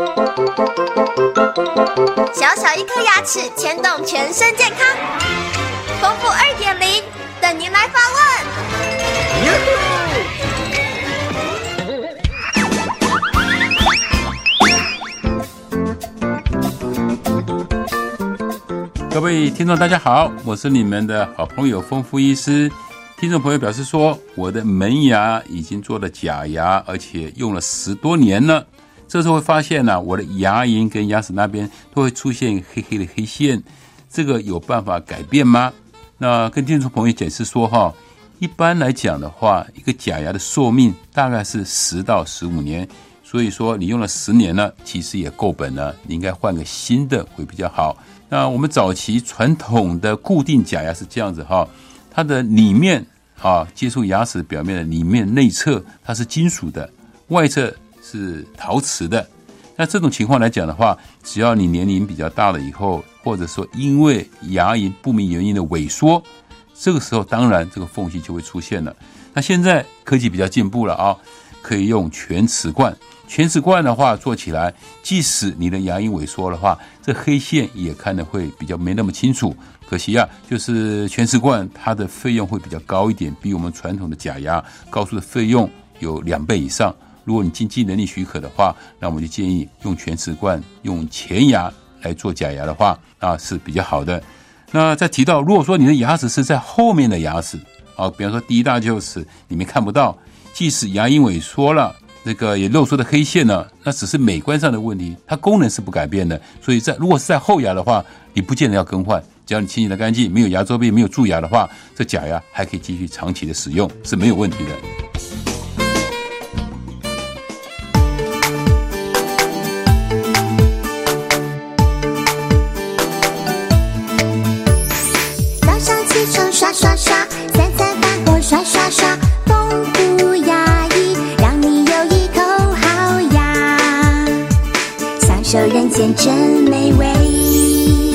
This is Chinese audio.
小小一颗牙齿牵动全身健康，丰富二点零等您来发问。各位听众，大家好，我是你们的好朋友丰富医师。听众朋友表示说，我的门牙已经做了假牙，而且用了十多年了。这时候会发现呢，我的牙龈跟牙齿那边都会出现黑黑的黑线，这个有办法改变吗？那跟听众朋友解释说哈，一般来讲的话，一个假牙的寿命大概是十到十五年，所以说你用了十年了，其实也够本了，你应该换个新的会比较好。那我们早期传统的固定假牙是这样子哈。它的里面啊，接触牙齿表面的里面内侧，它是金属的，外侧是陶瓷的。那这种情况来讲的话，只要你年龄比较大了以后，或者说因为牙龈不明原因的萎缩，这个时候当然这个缝隙就会出现了。那现在科技比较进步了啊，可以用全瓷冠。全瓷冠的话做起来，即使你的牙龈萎缩的话，这黑线也看得会比较没那么清楚。可惜啊，就是全瓷冠它的费用会比较高一点，比我们传统的假牙高出的费用有两倍以上。如果你经济能力许可的话，那我们就建议用全瓷冠，用前牙来做假牙的话，啊是比较好的。那再提到，如果说你的牙齿是在后面的牙齿，啊，比方说第一大臼齿里面看不到，即使牙龈萎缩了。这个也露出的黑线呢，那只是美观上的问题，它功能是不改变的。所以在如果是在后牙的话，你不见得要更换，只要你清洗的干净，没有牙周病，没有蛀牙的话，这假牙还可以继续长期的使用，是没有问题的。刷刷刷，丰富牙龈，让你有一口好牙，享受人间真美味。